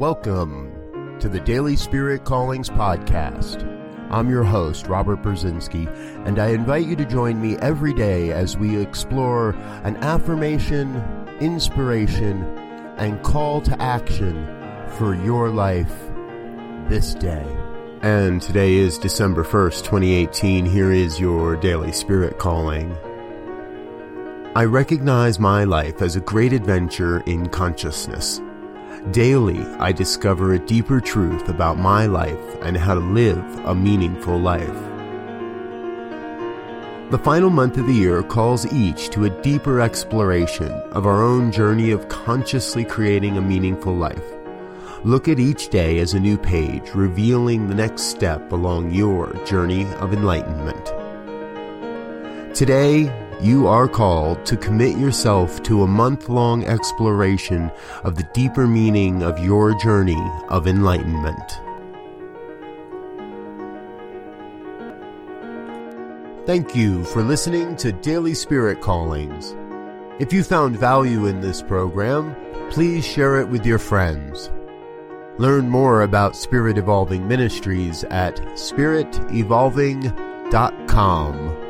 Welcome to the Daily Spirit Callings Podcast. I'm your host, Robert Brzezinski, and I invite you to join me every day as we explore an affirmation, inspiration, and call to action for your life this day. And today is December 1st, 2018. Here is your Daily Spirit Calling. I recognize my life as a great adventure in consciousness. Daily, I discover a deeper truth about my life and how to live a meaningful life. The final month of the year calls each to a deeper exploration of our own journey of consciously creating a meaningful life. Look at each day as a new page, revealing the next step along your journey of enlightenment. Today, you are called to commit yourself to a month long exploration of the deeper meaning of your journey of enlightenment. Thank you for listening to Daily Spirit Callings. If you found value in this program, please share it with your friends. Learn more about Spirit Evolving Ministries at spiritevolving.com.